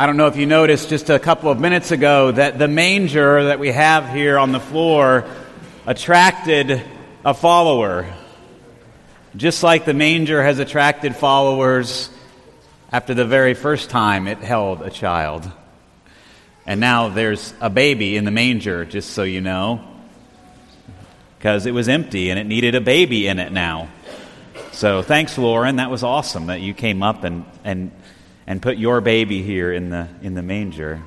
I don't know if you noticed just a couple of minutes ago that the manger that we have here on the floor attracted a follower. Just like the manger has attracted followers after the very first time it held a child. And now there's a baby in the manger, just so you know, because it was empty and it needed a baby in it now. So thanks, Lauren. That was awesome that you came up and, and and put your baby here in the, in the manger.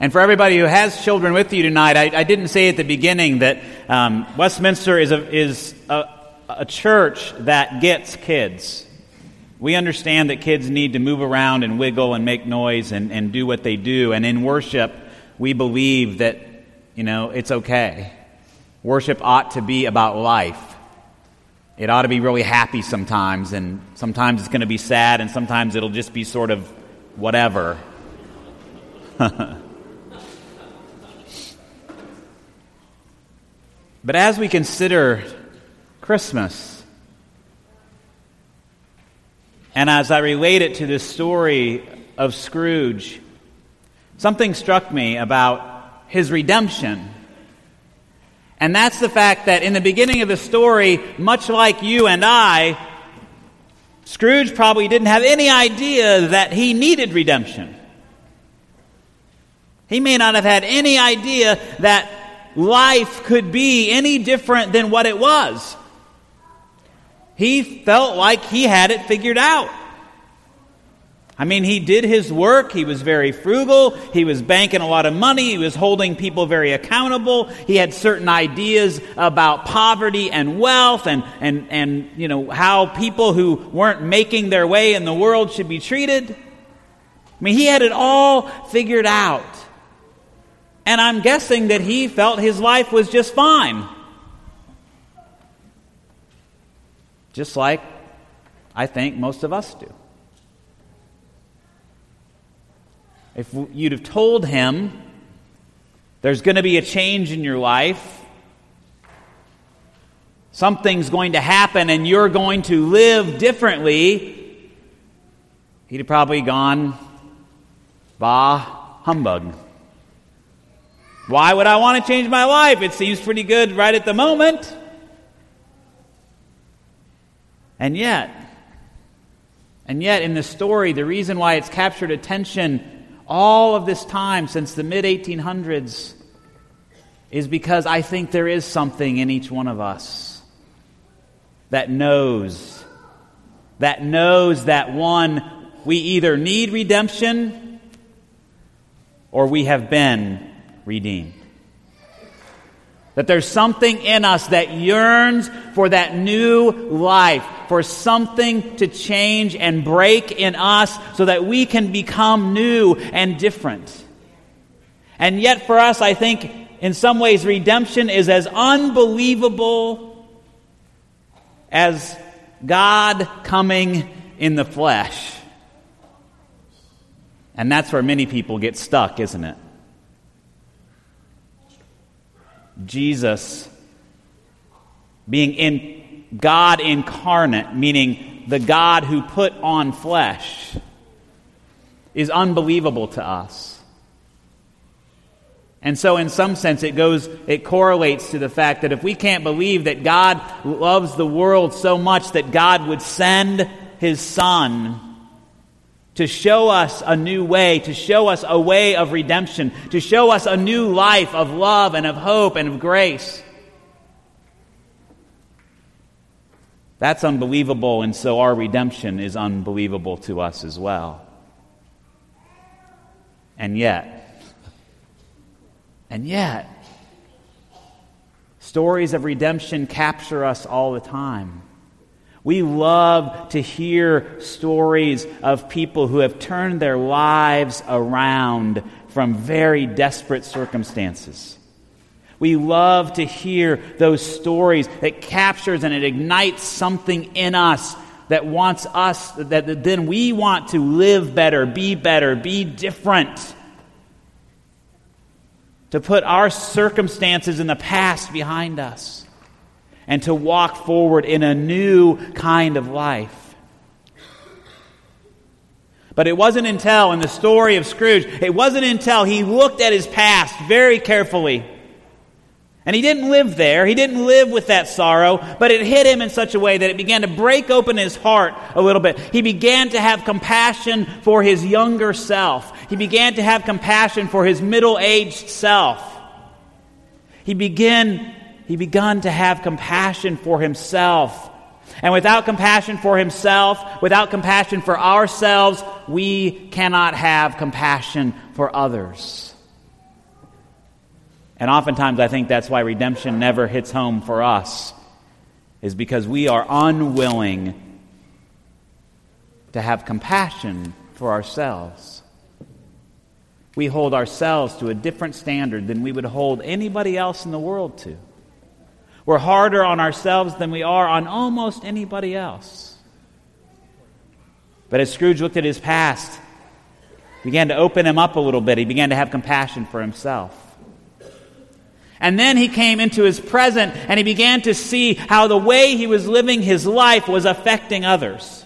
And for everybody who has children with you tonight, I, I didn't say at the beginning that um, Westminster is, a, is a, a church that gets kids. We understand that kids need to move around and wiggle and make noise and, and do what they do. And in worship, we believe that, you know, it's okay. Worship ought to be about life. It ought to be really happy sometimes, and sometimes it's going to be sad, and sometimes it'll just be sort of whatever. but as we consider Christmas, and as I relate it to this story of Scrooge, something struck me about his redemption. And that's the fact that in the beginning of the story, much like you and I, Scrooge probably didn't have any idea that he needed redemption. He may not have had any idea that life could be any different than what it was. He felt like he had it figured out. I mean, he did his work. He was very frugal. He was banking a lot of money. He was holding people very accountable. He had certain ideas about poverty and wealth and, and, and you know, how people who weren't making their way in the world should be treated. I mean, he had it all figured out. And I'm guessing that he felt his life was just fine. Just like I think most of us do. If you'd have told him there's going to be a change in your life, something's going to happen and you're going to live differently, he'd have probably gone, bah, humbug. Why would I want to change my life? It seems pretty good right at the moment. And yet, and yet, in the story, the reason why it's captured attention all of this time since the mid 1800s is because I think there is something in each one of us that knows, that knows that one, we either need redemption or we have been redeemed. That there's something in us that yearns for that new life, for something to change and break in us so that we can become new and different. And yet, for us, I think in some ways, redemption is as unbelievable as God coming in the flesh. And that's where many people get stuck, isn't it? Jesus being in God incarnate, meaning the God who put on flesh, is unbelievable to us. And so, in some sense, it goes, it correlates to the fact that if we can't believe that God loves the world so much that God would send his Son to show us a new way, to show us a way of redemption, to show us a new life of love and of hope and of grace. That's unbelievable, and so our redemption is unbelievable to us as well. And yet, and yet, stories of redemption capture us all the time. We love to hear stories of people who have turned their lives around from very desperate circumstances. We love to hear those stories that captures and it ignites something in us that wants us, that then we want to live better, be better, be different. To put our circumstances in the past behind us and to walk forward in a new kind of life. But it wasn't until, in the story of Scrooge, it wasn't until he looked at his past very carefully. And he didn't live there. He didn't live with that sorrow, but it hit him in such a way that it began to break open his heart a little bit. He began to have compassion for his younger self. He began to have compassion for his middle aged self. He began, he began to have compassion for himself and without compassion for himself, without compassion for ourselves, we cannot have compassion for others. And oftentimes, I think that's why redemption never hits home for us, is because we are unwilling to have compassion for ourselves. We hold ourselves to a different standard than we would hold anybody else in the world to. We're harder on ourselves than we are on almost anybody else. But as Scrooge looked at his past, began to open him up a little bit. He began to have compassion for himself. And then he came into his present and he began to see how the way he was living his life was affecting others.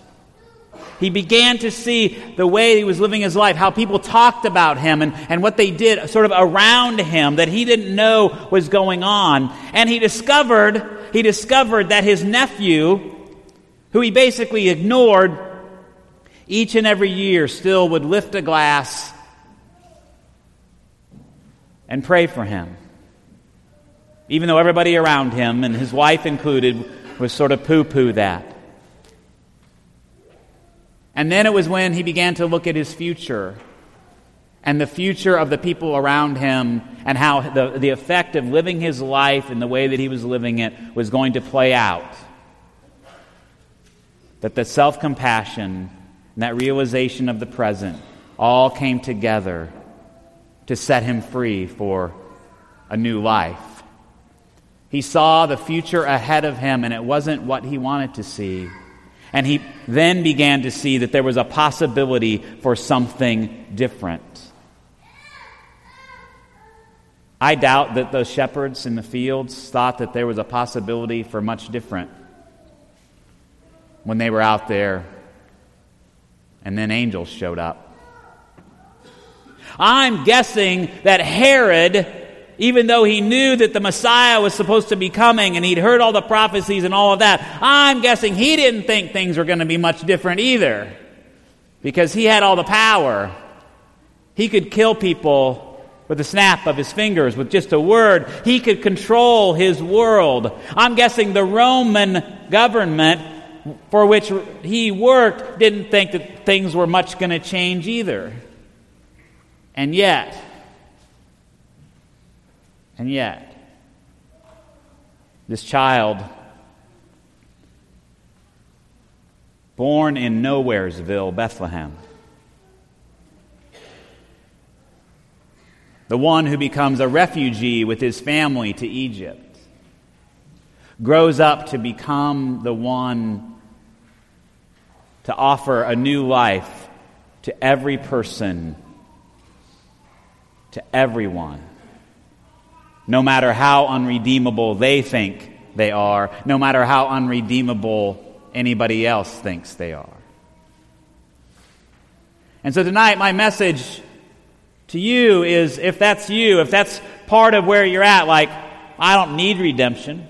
He began to see the way he was living his life, how people talked about him and, and what they did sort of around him that he didn't know was going on. And he discovered, he discovered that his nephew, who he basically ignored, each and every year still would lift a glass and pray for him. Even though everybody around him, and his wife included, was sort of poo poo that. And then it was when he began to look at his future and the future of the people around him and how the, the effect of living his life in the way that he was living it was going to play out. That the self compassion and that realization of the present all came together to set him free for a new life. He saw the future ahead of him, and it wasn't what he wanted to see. And he then began to see that there was a possibility for something different. I doubt that those shepherds in the fields thought that there was a possibility for much different when they were out there and then angels showed up. I'm guessing that Herod even though he knew that the Messiah was supposed to be coming and he'd heard all the prophecies and all of that, I'm guessing he didn't think things were going to be much different either. Because he had all the power. He could kill people with a snap of his fingers, with just a word. He could control his world. I'm guessing the Roman government for which he worked didn't think that things were much going to change either. And yet, and yet, this child, born in Nowheresville, Bethlehem, the one who becomes a refugee with his family to Egypt, grows up to become the one to offer a new life to every person, to everyone no matter how unredeemable they think they are, no matter how unredeemable anybody else thinks they are. And so tonight, my message to you is if that's you, if that's part of where you're at, like, I don't need redemption,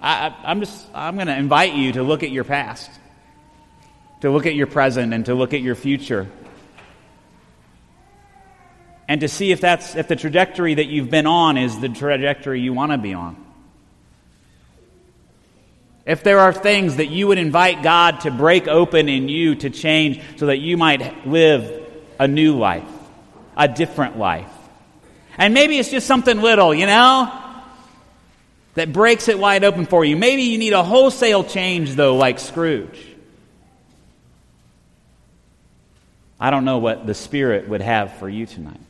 I, am just, I'm going to invite you to look at your past, to look at your present, and to look at your future and to see if that's if the trajectory that you've been on is the trajectory you want to be on. If there are things that you would invite God to break open in you to change so that you might live a new life, a different life. And maybe it's just something little, you know, that breaks it wide open for you. Maybe you need a wholesale change, though, like Scrooge. I don't know what the Spirit would have for you tonight.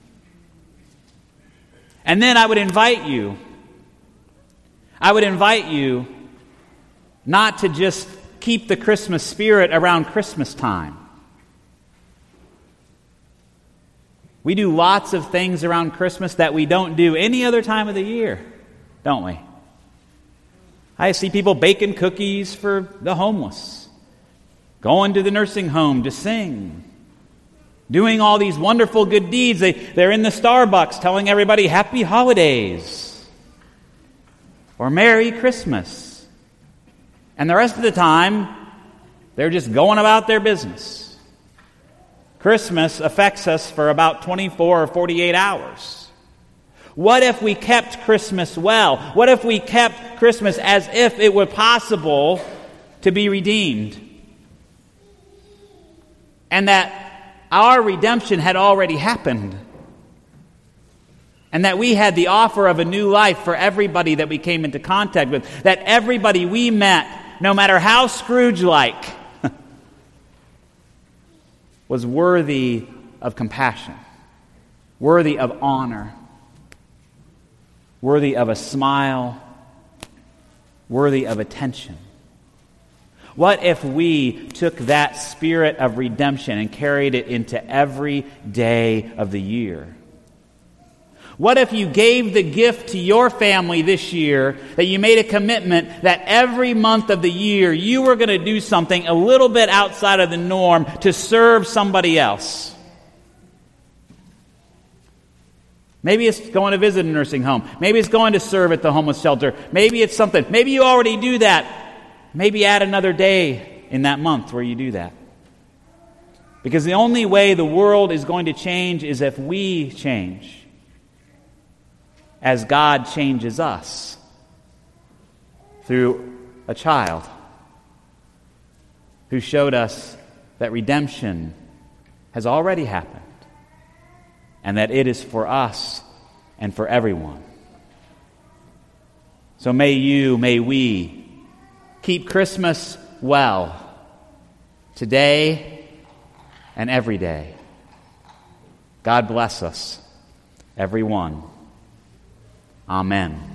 And then I would invite you, I would invite you not to just keep the Christmas spirit around Christmas time. We do lots of things around Christmas that we don't do any other time of the year, don't we? I see people baking cookies for the homeless, going to the nursing home to sing, doing all these wonderful good deeds. They, they're in the Starbucks telling everybody happy holidays or Merry Christmas. And the rest of the time, they're just going about their business. Christmas affects us for about 24 or 48 hours. What if we kept Christmas well? What if we kept Christmas as if it were possible to be redeemed? And that our redemption had already happened. And that we had the offer of a new life for everybody that we came into contact with. That everybody we met, no matter how Scrooge like, was worthy of compassion, worthy of honor, worthy of a smile, worthy of attention. What if we took that spirit of redemption and carried it into every day of the year? What if you gave the gift to your family this year that you made a commitment that every month of the year you were going to do something a little bit outside of the norm to serve somebody else? Maybe it's going to visit a nursing home. Maybe it's going to serve at the homeless shelter. Maybe it's something. Maybe you already do that. Maybe add another day in that month where you do that. Because the only way the world is going to change is if we change as God changes us through a child who showed us that redemption has already happened and that it is for us and for everyone. So may you, may we keep Christmas well today and every day. God bless us, everyone. Amen.